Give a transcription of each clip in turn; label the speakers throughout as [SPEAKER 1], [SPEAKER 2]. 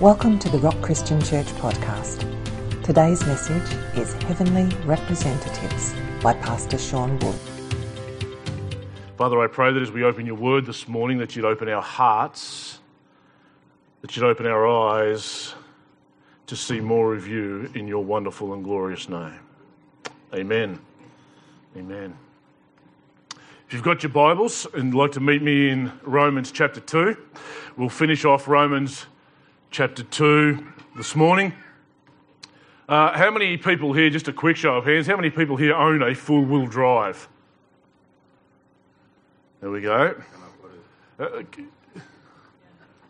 [SPEAKER 1] Welcome to the Rock Christian Church podcast. Today's message is Heavenly Representatives by Pastor Sean Wood.
[SPEAKER 2] Father, I pray that as we open your word this morning, that you'd open our hearts, that you'd open our eyes to see more of you in your wonderful and glorious name. Amen. Amen. If you've got your Bibles and like to meet me in Romans chapter 2, we'll finish off Romans chapter 2 this morning. Uh, how many people here, just a quick show of hands, how many people here own a four wheel drive? There we go. Uh,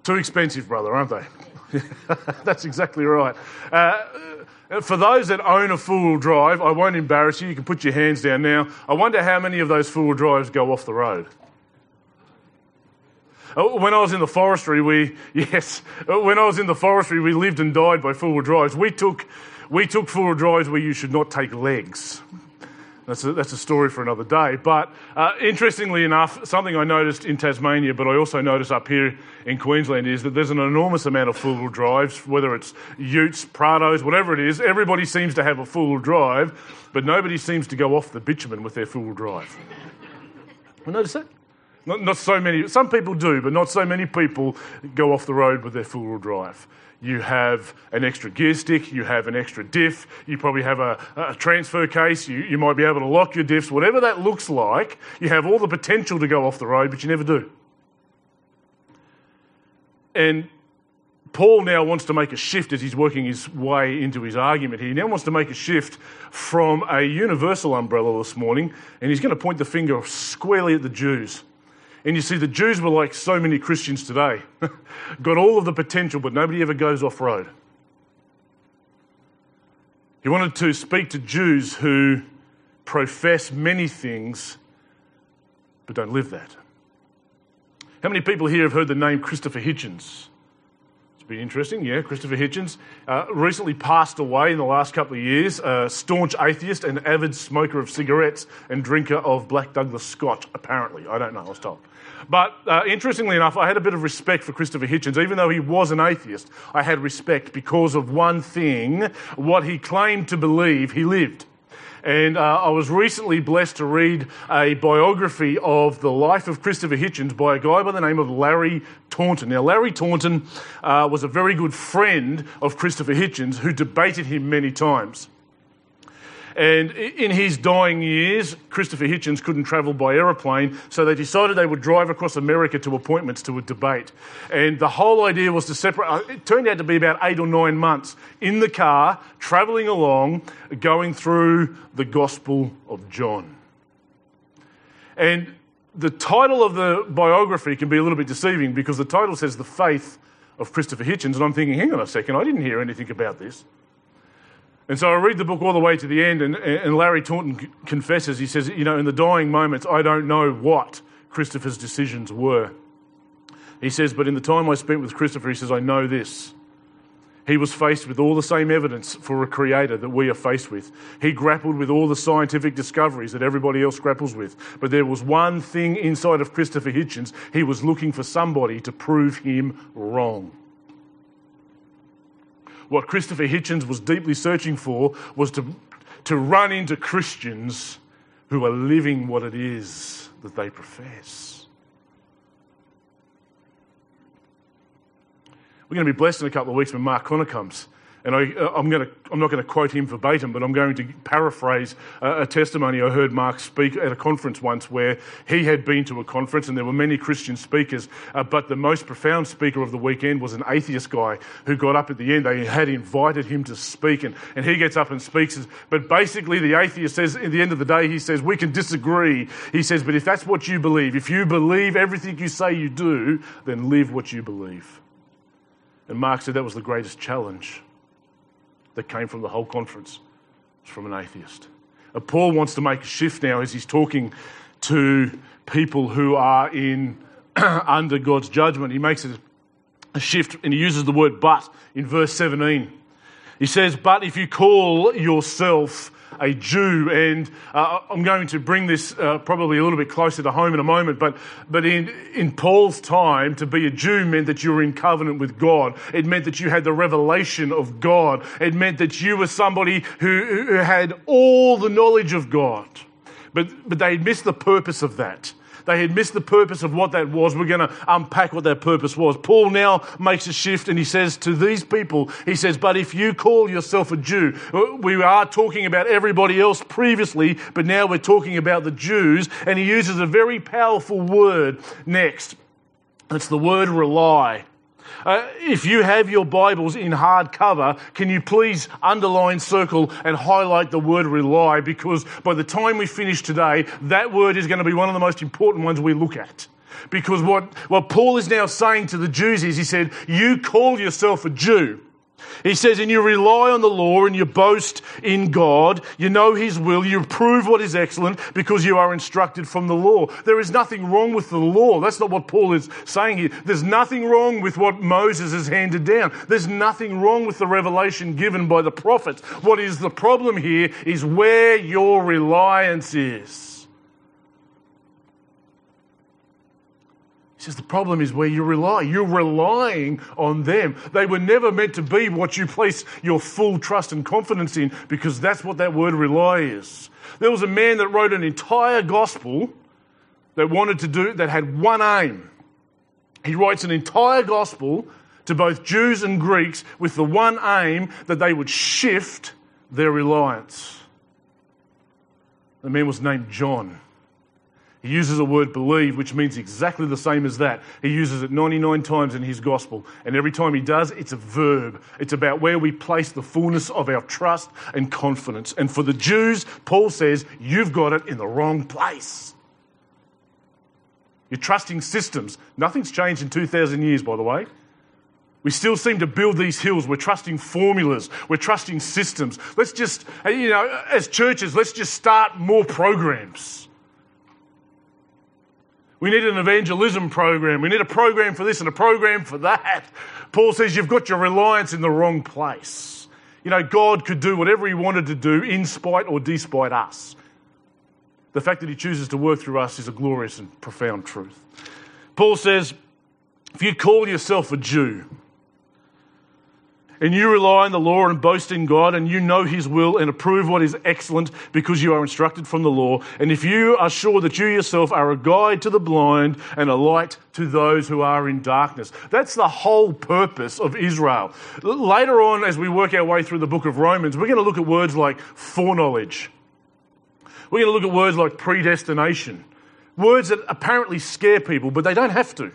[SPEAKER 2] too expensive, brother, aren't they? That's exactly right. Uh, for those that own a four wheel drive, I won't embarrass you. You can put your hands down now. I wonder how many of those four wheel drives go off the road. Uh, when I was in the forestry, we, yes, uh, when I was in the forestry, we lived and died by four wheel drives. We took, we took four wheel drives where you should not take legs. That's a, that's a story for another day. But uh, interestingly enough, something I noticed in Tasmania, but I also noticed up here in Queensland, is that there's an enormous amount of four wheel drives, whether it's utes, Prados, whatever it is. Everybody seems to have a four wheel drive, but nobody seems to go off the bitumen with their four wheel drive. You notice that? Not, not so many, some people do, but not so many people go off the road with their four wheel drive. You have an extra gear stick, you have an extra diff, you probably have a, a transfer case, you, you might be able to lock your diffs, whatever that looks like, you have all the potential to go off the road, but you never do. And Paul now wants to make a shift as he's working his way into his argument. He now wants to make a shift from a universal umbrella this morning, and he's going to point the finger squarely at the Jews. And you see, the Jews were like so many Christians today got all of the potential, but nobody ever goes off road. He wanted to speak to Jews who profess many things, but don't live that. How many people here have heard the name Christopher Hitchens? Be interesting. Yeah, Christopher Hitchens uh, recently passed away in the last couple of years. A staunch atheist and avid smoker of cigarettes and drinker of Black Douglas Scotch, apparently. I don't know, I was told. But uh, interestingly enough, I had a bit of respect for Christopher Hitchens. Even though he was an atheist, I had respect because of one thing what he claimed to believe he lived. And uh, I was recently blessed to read a biography of the life of Christopher Hitchens by a guy by the name of Larry Taunton. Now, Larry Taunton uh, was a very good friend of Christopher Hitchens who debated him many times. And in his dying years, Christopher Hitchens couldn't travel by aeroplane, so they decided they would drive across America to appointments to a debate. And the whole idea was to separate, uh, it turned out to be about eight or nine months in the car, traveling along, going through the Gospel of John. And the title of the biography can be a little bit deceiving because the title says The Faith of Christopher Hitchens. And I'm thinking, hang on a second, I didn't hear anything about this. And so I read the book all the way to the end, and, and Larry Taunton confesses, he says, You know, in the dying moments, I don't know what Christopher's decisions were. He says, But in the time I spent with Christopher, he says, I know this. He was faced with all the same evidence for a creator that we are faced with. He grappled with all the scientific discoveries that everybody else grapples with. But there was one thing inside of Christopher Hitchens he was looking for somebody to prove him wrong. What Christopher Hitchens was deeply searching for was to, to run into Christians who are living what it is that they profess. We're going to be blessed in a couple of weeks when Mark Conner comes. And I, am I'm not going to quote him verbatim, but I'm going to paraphrase a, a, testimony I heard Mark speak at a conference once where he had been to a conference and there were many Christian speakers, uh, but the most profound speaker of the weekend was an atheist guy who got up at the end. They had invited him to speak, and, and he gets up and speaks. But basically, the atheist says, at the end of the day, he says, We can disagree. He says, But if that's what you believe, if you believe everything you say you do, then live what you believe. And Mark said that was the greatest challenge that came from the whole conference was from an atheist. And Paul wants to make a shift now as he's talking to people who are in under God's judgment. He makes a shift and he uses the word but in verse 17. He says, But if you call yourself a Jew. And uh, I'm going to bring this uh, probably a little bit closer to home in a moment. But, but in, in Paul's time, to be a Jew meant that you were in covenant with God. It meant that you had the revelation of God. It meant that you were somebody who, who had all the knowledge of God. But, but they missed the purpose of that. They had missed the purpose of what that was. We're going to unpack what that purpose was. Paul now makes a shift and he says to these people, he says, But if you call yourself a Jew, uh, we are talking about everybody else previously, but now we're talking about the Jews. And he uses a very powerful word next. It's the word rely. Uh, if you have your Bibles in hardcover, can you please underline, circle, and highlight the word rely? Because by the time we finish today, that word is going to be one of the most important ones we look at. Because what, what Paul is now saying to the Jews is, he said, You call yourself a Jew. He says, and you rely on the law and you boast in God. You know His will. You prove what is excellent because you are instructed from the law. There is nothing wrong with the law. That's not what Paul is saying here. There's nothing wrong with what Moses has handed down. There's nothing wrong with the revelation given by the prophets. What is the problem here is where your reliance is. He says the problem is where you rely. You're relying on them. They were never meant to be what you place your full trust and confidence in because that's what that word rely is. There was a man that wrote an entire gospel that wanted to do, that had one aim. He writes an entire gospel to both Jews and Greeks with the one aim that they would shift their reliance. The man was named John. He uses the word believe, which means exactly the same as that. He uses it 99 times in his gospel. And every time he does, it's a verb. It's about where we place the fullness of our trust and confidence. And for the Jews, Paul says, you've got it in the wrong place. You're trusting systems. Nothing's changed in 2,000 years, by the way. We still seem to build these hills. We're trusting formulas. We're trusting systems. Let's just, you know, as churches, let's just start more programs. We need an evangelism program. We need a program for this and a program for that. Paul says you've got your reliance in the wrong place. You know, God could do whatever he wanted to do in spite or despite us. The fact that he chooses to work through us is a glorious and profound truth. Paul says, if you call yourself a Jew, and you rely on the law and boast in God, and you know His will and approve what is excellent because you are instructed from the law, and if you are sure that you yourself are a guide to the blind and a light to those who are in darkness. That's the whole purpose of Israel. Later on, as we work our way through the book of Romans, we're going to look at words like foreknowledge. We're going to look at words like predestination. Words that apparently scare people, but they don't have to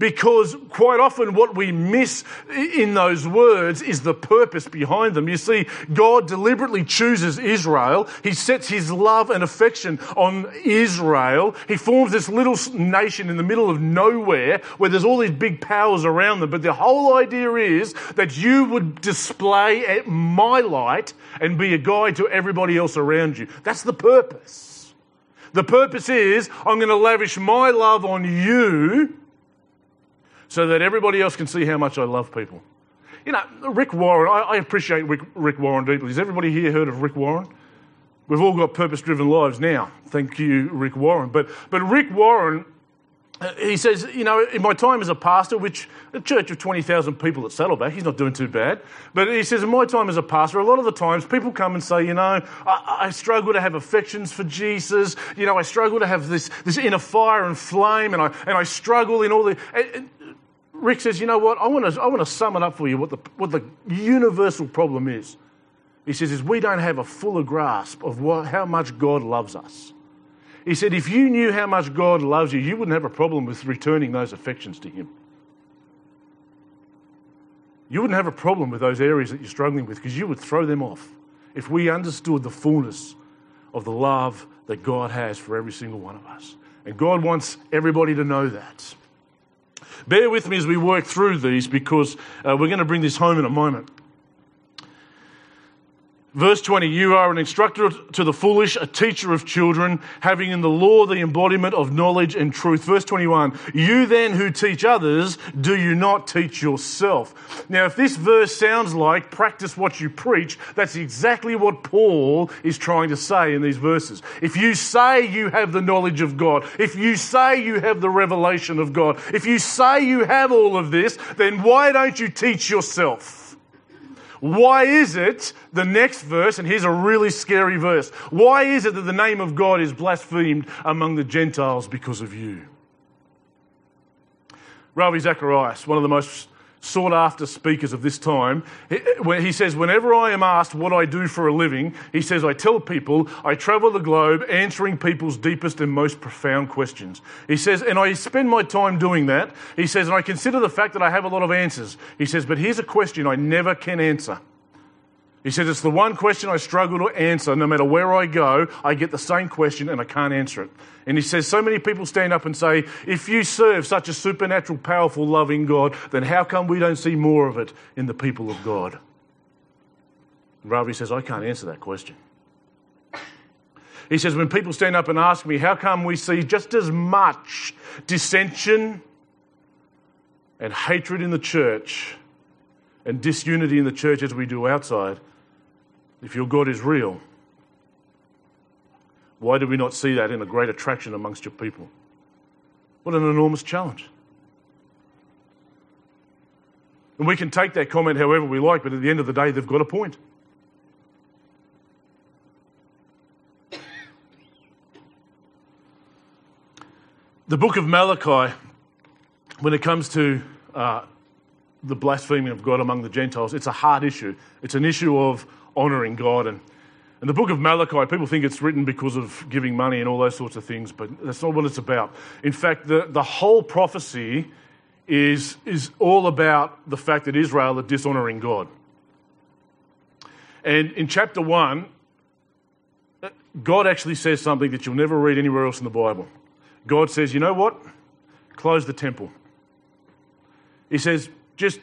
[SPEAKER 2] because quite often what we miss in those words is the purpose behind them. You see, God deliberately chooses Israel. He sets his love and affection on Israel. He forms this little nation in the middle of nowhere where there's all these big powers around them. But the whole idea is that you would display my light and be a guide to everybody else around you. That's the purpose. The purpose is I'm going to lavish my love on you so that everybody else can see how much I love people. You know, Rick Warren, I, I appreciate Rick, Rick Warren deeply. Has everybody here heard of Rick Warren? We've all got purpose driven lives now. Thank you, Rick Warren. But, but Rick Warren, uh, he says, you know, in my time as a pastor, which a church of 20,000 people at Saddleback, he's not doing too bad. But he says, in my time as a pastor, a lot of the times people come and say, you know, I, I struggle to have affections for Jesus. You know, I struggle to have this, this inner fire and flame, and I, and I struggle in all the. And, Rick says, you know what? I want to, I want to sum it up for you what the, what the universal problem is. He says, is we don't have a fuller grasp of what, how much God loves us. He said, if you knew how much God loves you, you wouldn't have a problem with returning those affections to Him. You wouldn't have a problem with those areas that you're struggling with because you would throw them off if we understood the fullness of the love that God has for every single one of us. And God wants everybody to know that. Bear with me as we work through these because uh, we're going to bring this home in a moment. Verse 20, you are an instructor to the foolish, a teacher of children, having in the law the embodiment of knowledge and truth. Verse 21, you then who teach others, do you not teach yourself? Now, if this verse sounds like practice what you preach, that's exactly what Paul is trying to say in these verses. If you say you have the knowledge of God, if you say you have the revelation of God, if you say you have all of this, then why don't you teach yourself? Why is it, the next verse, and here's a really scary verse, why is it that the name of God is blasphemed among the Gentiles because of you? Ravi Zacharias, one of the most sought after speakers of this time, he says, Whenever I am asked what I do for a living, he says, I tell people I travel the globe answering people's deepest and most profound questions. He says, and I spend my time doing that. He says, and I consider the fact that I have a lot of answers. He says, but here's a question I never can answer. He says, It's the one question I struggle to answer. No matter where I go, I get the same question and I can't answer it. And he says, So many people stand up and say, If you serve such a supernatural, powerful, loving God, then how come we don't see more of it in the people of God? And Ravi says, I can't answer that question. He says, When people stand up and ask me, How come we see just as much dissension and hatred in the church and disunity in the church as we do outside? if your God is real, why do we not see that in a great attraction amongst your people? What an enormous challenge. And we can take that comment however we like, but at the end of the day, they've got a point. The book of Malachi, when it comes to uh, the blaspheming of God among the Gentiles, it's a hard issue. It's an issue of honouring God. And, and the book of Malachi, people think it's written because of giving money and all those sorts of things, but that's not what it's about. In fact, the, the whole prophecy is, is all about the fact that Israel are dishonouring God. And in chapter 1, God actually says something that you'll never read anywhere else in the Bible. God says, you know what? Close the temple. He says, just,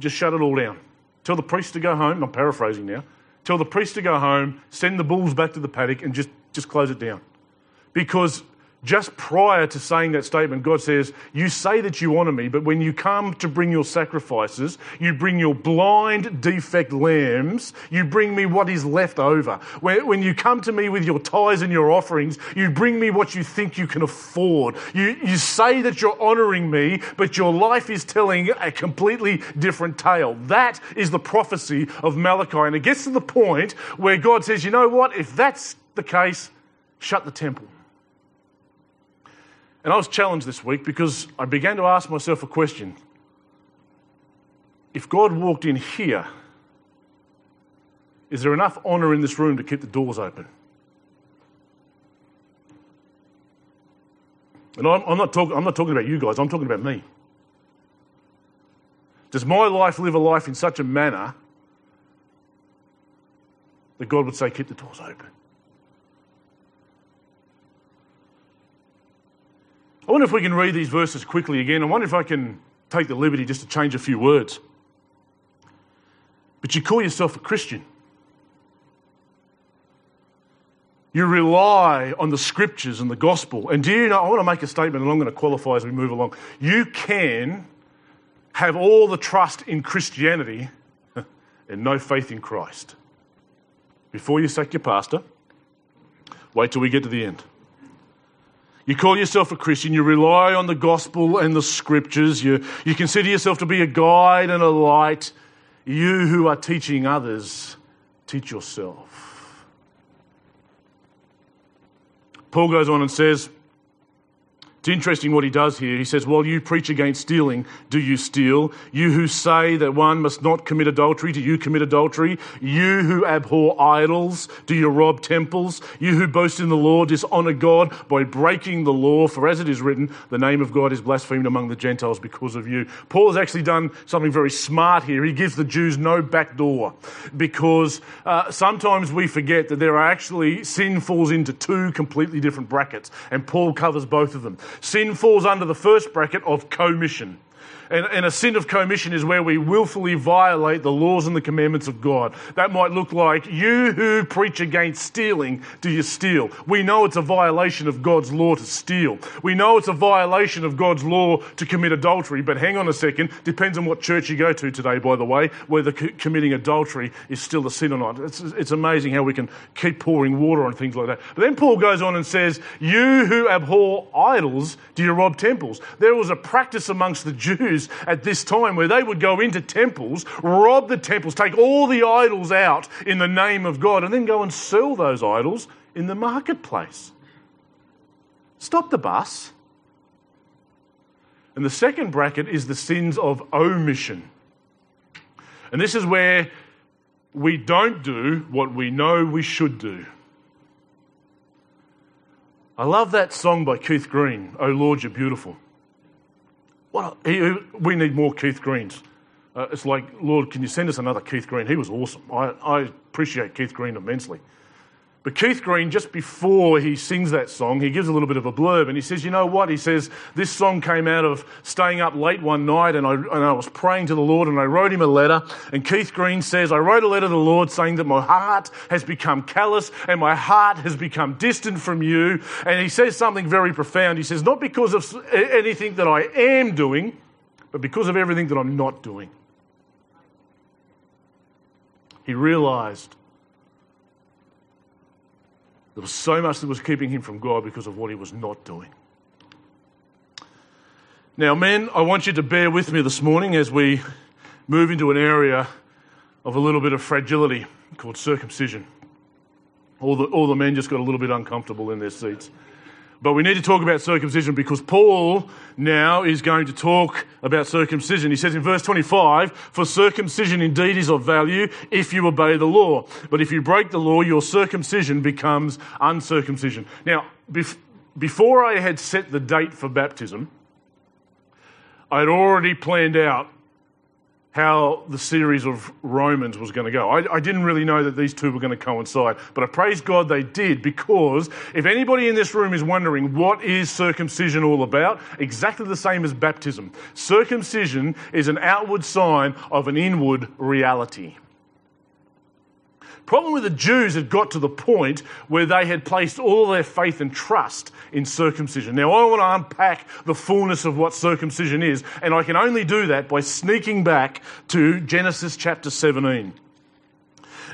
[SPEAKER 2] just shut it all down. Tell the priest to go home. I'm paraphrasing now tell the priest to go home, send the bulls back to the paddock, and just, just close it down. Because just prior to saying that statement, God says, You say that you honour me, but when you come to bring your sacrifices, you bring your blind, defect lambs, you bring me what is left over. When, you come to me with your tithes and your offerings, you bring me what you think you can afford. You, you say that you're honouring me, but your life is telling a completely different tale. That is the prophecy of Malachi. And it gets to the point where God says, You know what? If that's the case, shut the temple. And I was challenged this week because I began to ask myself a question. If God walked in here, is there enough honour in this room to keep the doors open? And I'm, I'm, not talk, I'm not talking about you guys, I'm talking about me. Does my life live a life in such a manner that God would say, keep the doors open? I wonder if we can read these verses quickly again. I wonder if I can take the liberty just to change a few words. But you call yourself a Christian. You rely on the scriptures and the gospel. And do you know, I want to make a statement and I'm going to qualify as we move along. You can have all the trust in Christianity and no faith in Christ. Before you sack your pastor, wait till we get to the end. You call yourself a Christian, you rely on the gospel and the scriptures, you, you consider yourself to be a guide and a light. You who are teaching others, teach yourself. Paul goes on and says, it's interesting what he does here. He says, While you preach against stealing, do you steal? You who say that one must not commit adultery, do you commit adultery? You who abhor idols, do you rob temples? You who boast in the law, dishonor God by breaking the law. For as it is written, the name of God is blasphemed among the Gentiles because of you. Paul has actually done something very smart here. He gives the Jews no back door because uh, sometimes we forget that there are actually, sin falls into two completely different brackets, and Paul covers both of them. Sin falls under the first bracket of commission. And, and, a sin of commission is where we willfully violate the laws and the commandments of God. That might look like you who preach against stealing, do you steal? We know it's a violation of God's law to steal. We know it's a violation of God's law to commit adultery, but hang on a second, depends on what church you go to today, by the way, whether c- committing adultery is still a sin or not. It's, it's amazing how we can keep pouring water on things like that. But then Paul goes on and says, You who abhor idols, do you rob temples? There was a practice amongst the Jews at this time where they would go into temples, rob the temples, take all the idols out in the name of God, and then go and sell those idols in the marketplace. Stop the bus. And the second bracket is the sins of omission. And this is where we don't do what we know we should do. I love that song by Keith Green, Oh Lord, You're Beautiful. A, we need more Keith Greens. Uh, it's like, Lord, can you send us another Keith Green? He was awesome. I, I appreciate Keith Green immensely. But Keith Green, just before he sings that song, he gives a little bit of a blurb and he says, You know what? He says, This song came out of staying up late one night and I, and I was praying to the Lord and I wrote him a letter. And Keith Green says, I wrote a letter to the Lord saying that my heart has become callous and my heart has become distant from you. And he says something very profound. He says, Not because of anything that I am doing, but because of everything that I'm not doing. He realized there was so much that was keeping him from God because of what he was not doing. Now, men, I want you to bear with me this morning as we move into an area of a little bit of fragility called circumcision. All the, all the men just got a little bit uncomfortable in their seats. But we need to talk about circumcision because Paul now is going to talk about circumcision. He says in verse 25, For circumcision indeed is of value if you obey the law. But if you break the law, your circumcision becomes uncircumcision. Now, bef- before I had set the date for baptism, I'd already planned out how the series of Romans was going to go. I, I, didn't really know that these two were going to coincide, but I praise God they did because if anybody in this room is wondering what is circumcision all about, exactly the same as baptism. Circumcision is an outward sign of an inward reality. Problem with the Jews had got to the point where they had placed all their faith and trust in circumcision. Now, I want to unpack the fullness of what circumcision is, and I can only do that by sneaking back to Genesis chapter 17.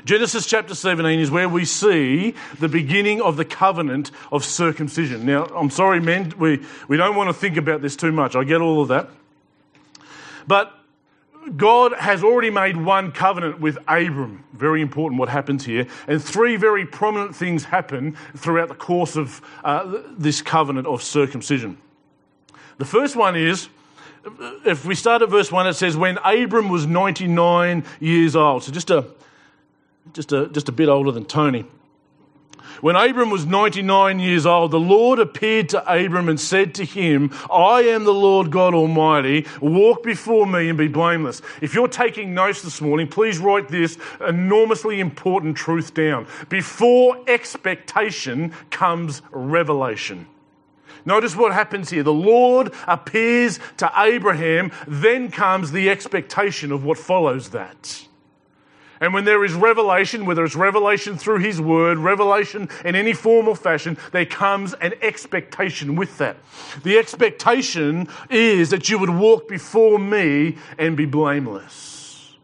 [SPEAKER 2] Genesis chapter 17 is where we see the beginning of the covenant of circumcision. Now, I'm sorry, men, we, we don't want to think about this too much. I get all of that. But God has already made one covenant with Abram. Very important what happens here. And three very prominent things happen throughout the course of uh, this covenant of circumcision. The first one is, if we start at verse 1, it says, When Abram was 99 years old. So just a, just a, just a bit older than Tony. When Abram was 99 years old, the Lord appeared to Abram and said to him, I am the Lord God Almighty. Walk before me and be blameless. If you're taking notes this morning, please write this enormously important truth down. Before expectation comes revelation. Notice what happens here. The Lord appears to Abraham, then comes the expectation of what follows that. And when there is revelation, whether it's revelation through His Word, revelation in any form or fashion, there comes an expectation with that. The expectation is that you would walk before me and be blameless.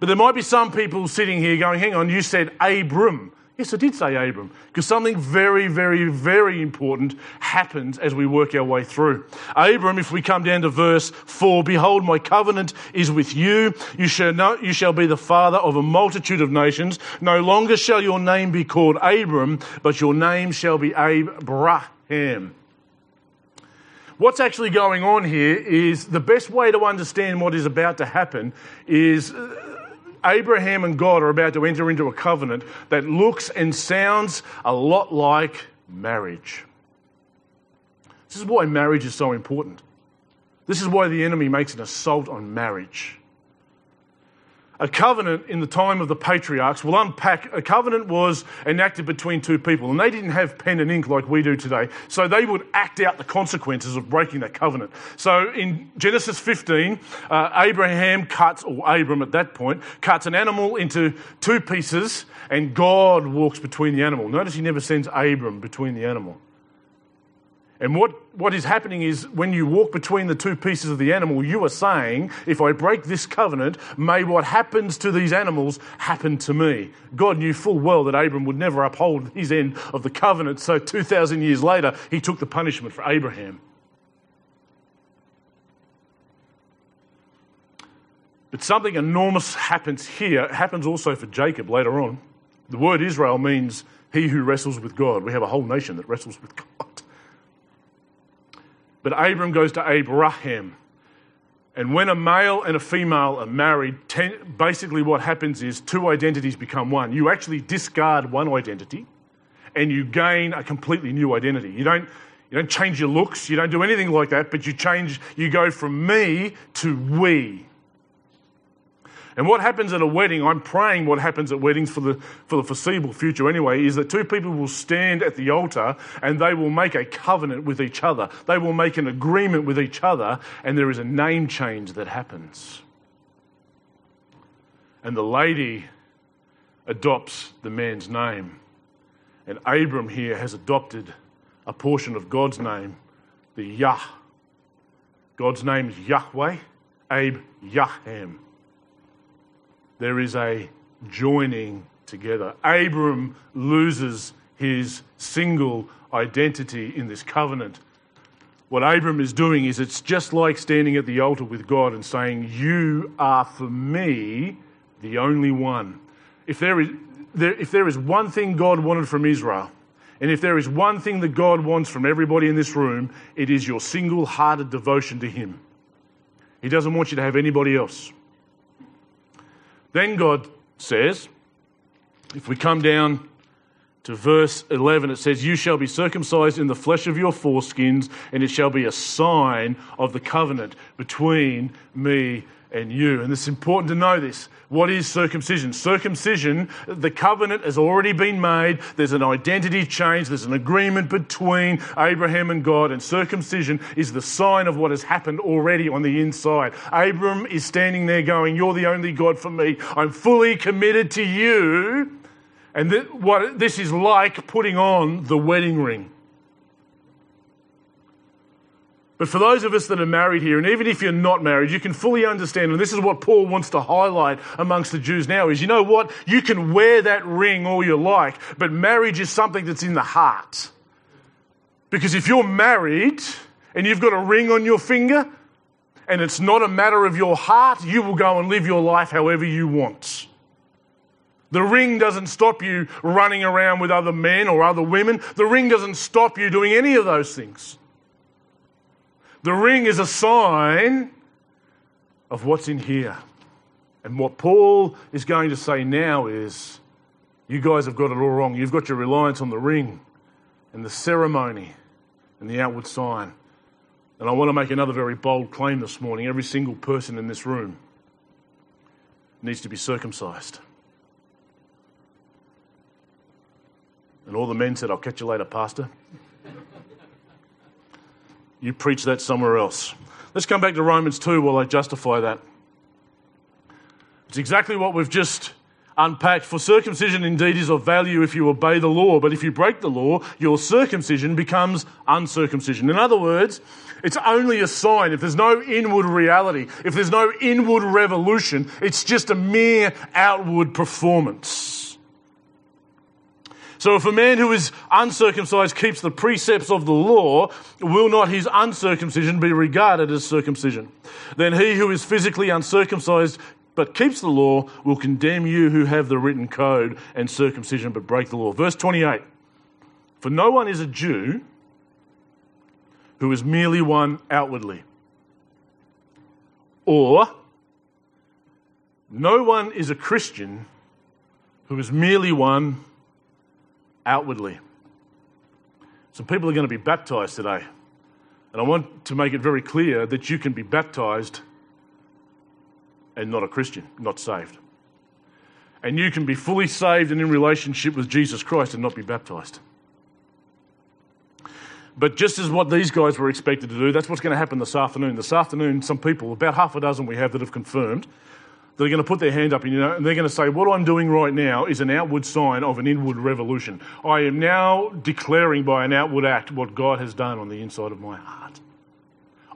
[SPEAKER 2] But there might be some people sitting here going, hang on, you said Abram. Yes, I did say Abram, because something very, very, very important happens as we work our way through. Abram, if we come down to verse 4, behold, my covenant is with you. You shall, know, you shall be the father of a multitude of nations. No longer shall your name be called Abram, but your name shall be Abraham. What's actually going on here is the best way to understand what is about to happen is Abraham and God are about to enter into a covenant that looks and sounds a lot like marriage. This is why marriage is so important. This is why the enemy makes an assault on marriage. A covenant in the time of the patriarchs, we'll unpack. A covenant was enacted between two people, and they didn't have pen and ink like we do today. So they would act out the consequences of breaking that covenant. So in Genesis 15, uh, Abraham cuts, or Abram at that point, cuts an animal into two pieces, and God walks between the animal. Notice he never sends Abram between the animal. And what, what is happening is when you walk between the two pieces of the animal, you are saying, if I break this covenant, may what happens to these animals happen to me. God knew full well that Abram would never uphold his end of the covenant, so 2,000 years later, he took the punishment for Abraham. But something enormous happens here, it happens also for Jacob later on. The word Israel means he who wrestles with God. We have a whole nation that wrestles with God. But Abram goes to Abraham. And when a male and a female are married, ten, basically what happens is two identities become one. You actually discard one identity and you gain a completely new identity. You don't, you don't change your looks, you don't do anything like that, but you change, you go from me to we. And what happens at a wedding, I'm praying what happens at weddings for the, for the foreseeable future anyway, is that two people will stand at the altar and they will make a covenant with each other. They will make an agreement with each other, and there is a name change that happens. And the lady adopts the man's name. And Abram here has adopted a portion of God's name, the Yah. God's name is Yahweh, Abe Yaham there is a joining together. Abram loses his single identity in this covenant. What Abram is doing is it's just like standing at the altar with God and saying, You are for me the only one. If there is, there, if there is one thing God wanted from Israel, and if there is one thing that God wants from everybody in this room, it is your single hearted devotion to Him. He doesn't want you to have anybody else. Then God says, if we come down to verse 11, it says, You shall be circumcised in the flesh of your foreskins, and it shall be a sign of the covenant between me and you. And it's important to know this. What is circumcision? Circumcision, the covenant has already been made. There's an identity change. There's an agreement between Abraham and God. And circumcision is the sign of what has happened already on the inside. Abram is standing there going, You're the only God for me. I'm fully committed to you. And th- what this is like putting on the wedding ring. But for those of us that are married here, and even if you're not married, you can fully understand, and this is what Paul wants to highlight amongst the Jews now, is you know what? You can wear that ring all you like, but marriage is something that's in the heart. Because if you're married and you've got a ring on your finger, and it's not a matter of your heart, you will go and live your life however you want. The ring doesn't stop you running around with other men or other women. The ring doesn't stop you doing any of those things. The ring is a sign of what's in here. And what Paul is going to say now is you guys have got it all wrong. You've got your reliance on the ring and the ceremony and the outward sign. And I want to make another very bold claim this morning. Every single person in this room needs to be circumcised. And all the men said, I'll catch you later, Pastor. You preach that somewhere else. Let's come back to Romans 2 while I justify that. It's exactly what we've just unpacked. For circumcision indeed is of value if you obey the law, but if you break the law, your circumcision becomes uncircumcision. In other words, it's only a sign. If there's no inward reality, if there's no inward revolution, it's just a mere outward performance. So if a man who is uncircumcised keeps the precepts of the law, will not his uncircumcision be regarded as circumcision? Then he who is physically uncircumcised but keeps the law will condemn you who have the written code and circumcision but break the law. Verse 28 For no one is a Jew who is merely one outwardly. Or no one is a Christian who is merely one outwardly. Some people are going to be baptized today. And I want to make it very clear that you can be baptized and not a Christian, not saved. And you can be fully saved and in relationship with Jesus Christ and not be baptized. But just as what these guys were expected to do, that's what's going to happen this afternoon. This afternoon, some people, about half a dozen we have that have confirmed, they're going to put their hand up and, you know, and they're going to say, What I'm doing right now is an outward sign of an inward revolution. I am now declaring by an outward act what God has done on the inside of my heart.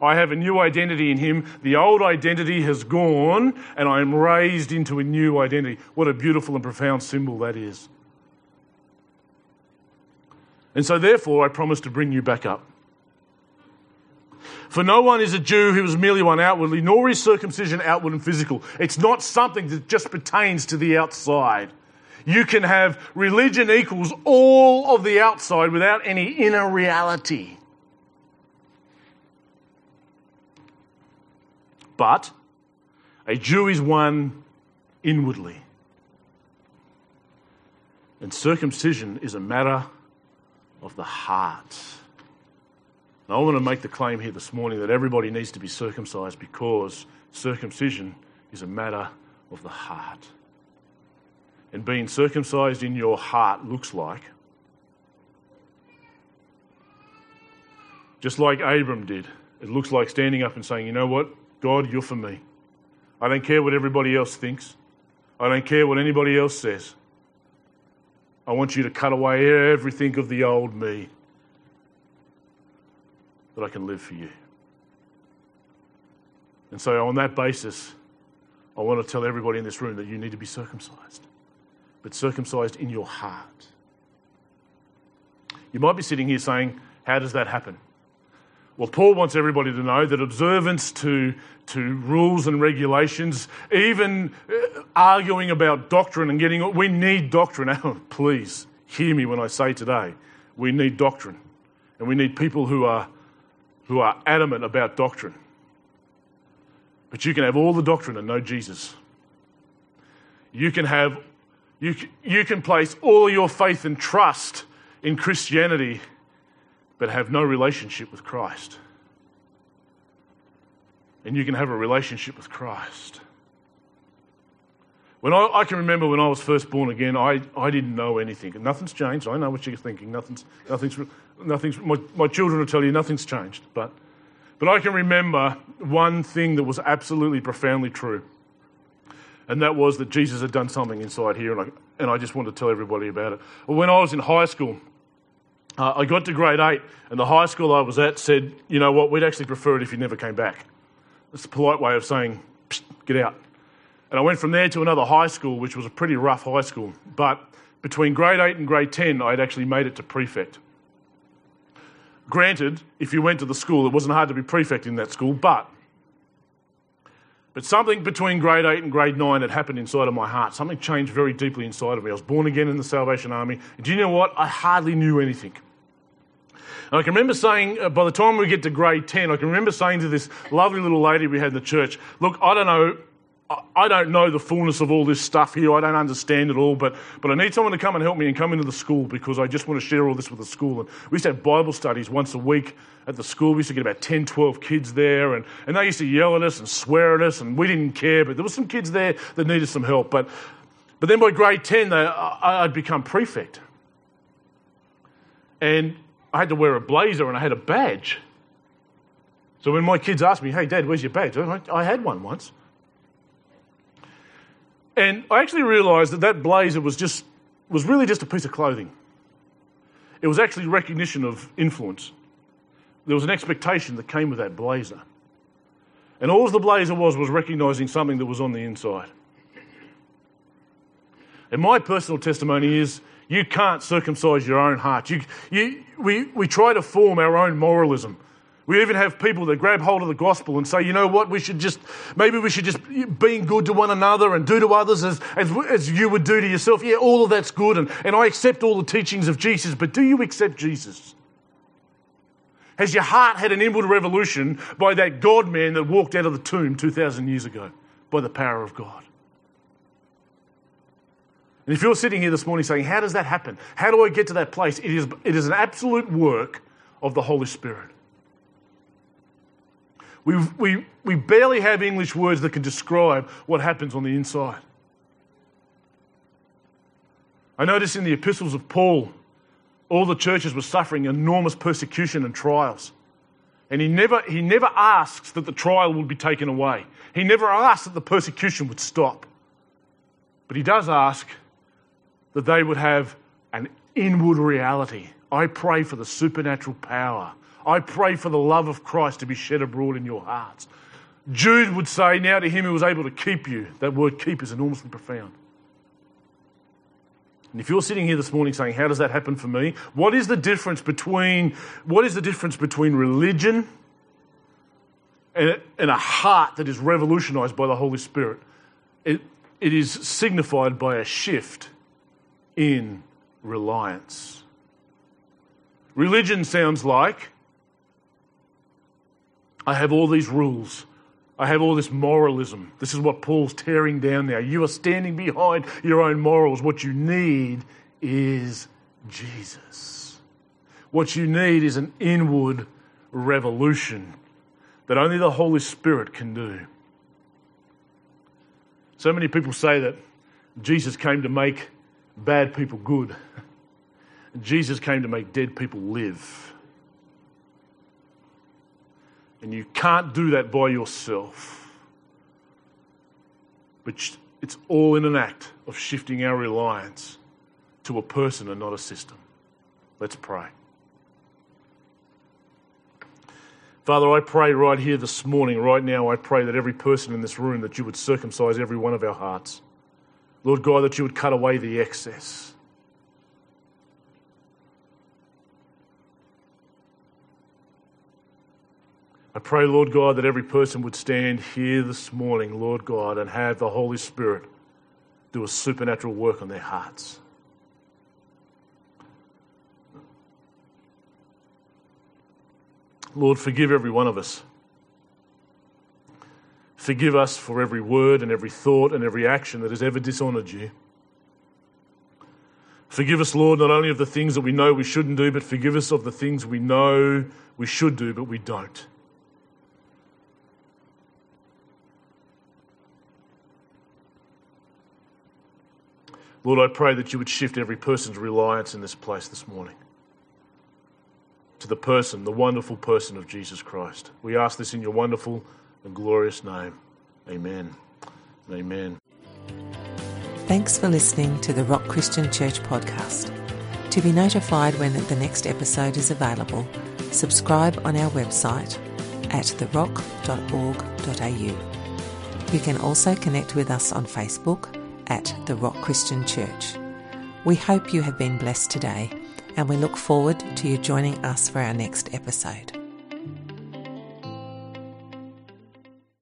[SPEAKER 2] I have a new identity in Him. The old identity has gone, and I am raised into a new identity. What a beautiful and profound symbol that is. And so, therefore, I promise to bring you back up. For no one is a Jew who is merely one outwardly, nor is circumcision outward and physical. It's not something that just pertains to the outside. You can have religion equals all of the outside without any inner reality. But a Jew is one inwardly. And circumcision is a matter of the heart. Now, I want to make the claim here this morning that everybody needs to be circumcised because circumcision is a matter of the heart. And being circumcised in your heart looks like, just like Abram did, it looks like standing up and saying, You know what? God, you're for me. I don't care what everybody else thinks, I don't care what anybody else says. I want you to cut away everything of the old me that I can live for you. And so, on that basis, I want to tell everybody in this room that you need to be circumcised, but circumcised in your heart. You might be sitting here saying, How does that happen? Well, Paul wants everybody to know that observance to, to rules and regulations, even uh, arguing about doctrine and getting, we need doctrine. Please hear me when I say today, we need doctrine. And we need people who are, who are adamant about doctrine. But you can have all the doctrine and no Jesus. You can have, you, you can place all your faith and trust in Christianity but have no relationship with Christ. And you can have a relationship with Christ. When I, I, can remember when I was first born again, I, I didn't know anything. Nothing's changed. I know what you're thinking. Nothing's, nothing's, nothing's my, my children will tell you nothing's changed. But, but I can remember one thing that was absolutely profoundly true. And that was that Jesus had done something inside here, and I, and I just wanted to tell everybody about it. When I was in high school, uh, I got to grade eight, and the high school I was at said, you know what, we'd actually prefer it if you never came back. It's a polite way of saying, get out. And I went from there to another high school, which was a pretty rough high school. But between grade eight and grade 10, I'd actually made it to prefect. Granted, if you went to the school, it wasn't hard to be prefect in that school, but but something between grade 8 and grade 9 had happened inside of my heart. Something changed very deeply inside of me. I was born again in the Salvation Army. And do you know what? I hardly knew anything. And I can remember saying, uh, by the time we get to grade 10, I can remember saying to this lovely little lady we had in the church, Look, I don't know I don't know the fullness of all this stuff here. I don't understand it all, but, but I need someone to come and help me and come into the school because I just want to share all this with the school. And we used to have Bible studies once a week at the school. We used to get about 10, 12 kids there, and, and they used to yell at us and swear at us, and we didn't care, but there were some kids there that needed some help. But, but then by grade 10, they, I, I'd become prefect. And I had to wear a blazer and I had a badge. So when my kids asked me, hey, Dad, where's your badge? I, I had one once. And I actually realised that that blazer was just was really just a piece of clothing. It was actually recognition of influence. There was an expectation that came with that blazer. And all the blazer was was recognising something that was on the inside. And my personal testimony is you can't circumcise your own heart. You, you, we, we try to form our own moralism. We even have people that grab hold of the gospel and say, you know what, we should just, maybe we should just be good to one another and do to others as, as, as you would do to yourself. Yeah, all of that's good. And, and I accept all the teachings of Jesus, but do you accept Jesus? Has your heart had an inward revolution by that God man that walked out of the tomb 2,000 years ago by the power of God? And if you're sitting here this morning saying, How does that happen? How do I get to that place? It is, it is an absolute work of the Holy Spirit. We, we, we barely have English words that can describe what happens on the inside. I notice in the epistles of Paul, all the churches were suffering enormous persecution and trials. And he never, he never asks that the trial would be taken away. He never asks that the persecution would stop. But he does ask that they would have an inward reality. I pray for the supernatural power. I pray for the love of Christ to be shed abroad in your hearts. Jude would say, Now to him who was able to keep you, that word keep is enormously profound. And if you're sitting here this morning saying, How does that happen for me? What is the difference between what is the difference between religion and, and a heart that is revolutionized by the Holy Spirit? It, it is signified by a shift in reliance. Religion sounds like I have all these rules. I have all this moralism. This is what Paul's tearing down now. You are standing behind your own morals. What you need is Jesus. What you need is an inward revolution that only the Holy Spirit can do. So many people say that Jesus came to make bad people good. Jesus came to make dead people live. And you can't do that by yourself. But it's all in an act of shifting our reliance to a person and not a system. Let's pray. Father, I pray right here this morning, right now, I pray that every person in this room, that you would circumcise every one of our hearts. Lord God, that you would cut away the excess. I pray, Lord God, that every person would stand here this morning, Lord God, and have the Holy Spirit do a supernatural work on their hearts. Lord, forgive every one of us. Forgive us for every word and every thought and every action that has ever dishonored you. Forgive us, Lord, not only of the things that we know we shouldn't do, but forgive us of the things we know we should do, but we don't. Lord, I pray that you would shift every person's reliance in this place this morning to the person, the wonderful person of Jesus Christ. We ask this in your wonderful and glorious name. Amen. Amen.
[SPEAKER 1] Thanks for listening to the Rock Christian Church podcast. To be notified when the next episode is available, subscribe on our website at therock.org.au. You can also connect with us on Facebook at the Rock Christian Church. We hope you have been blessed today and we look forward to you joining us for our next episode.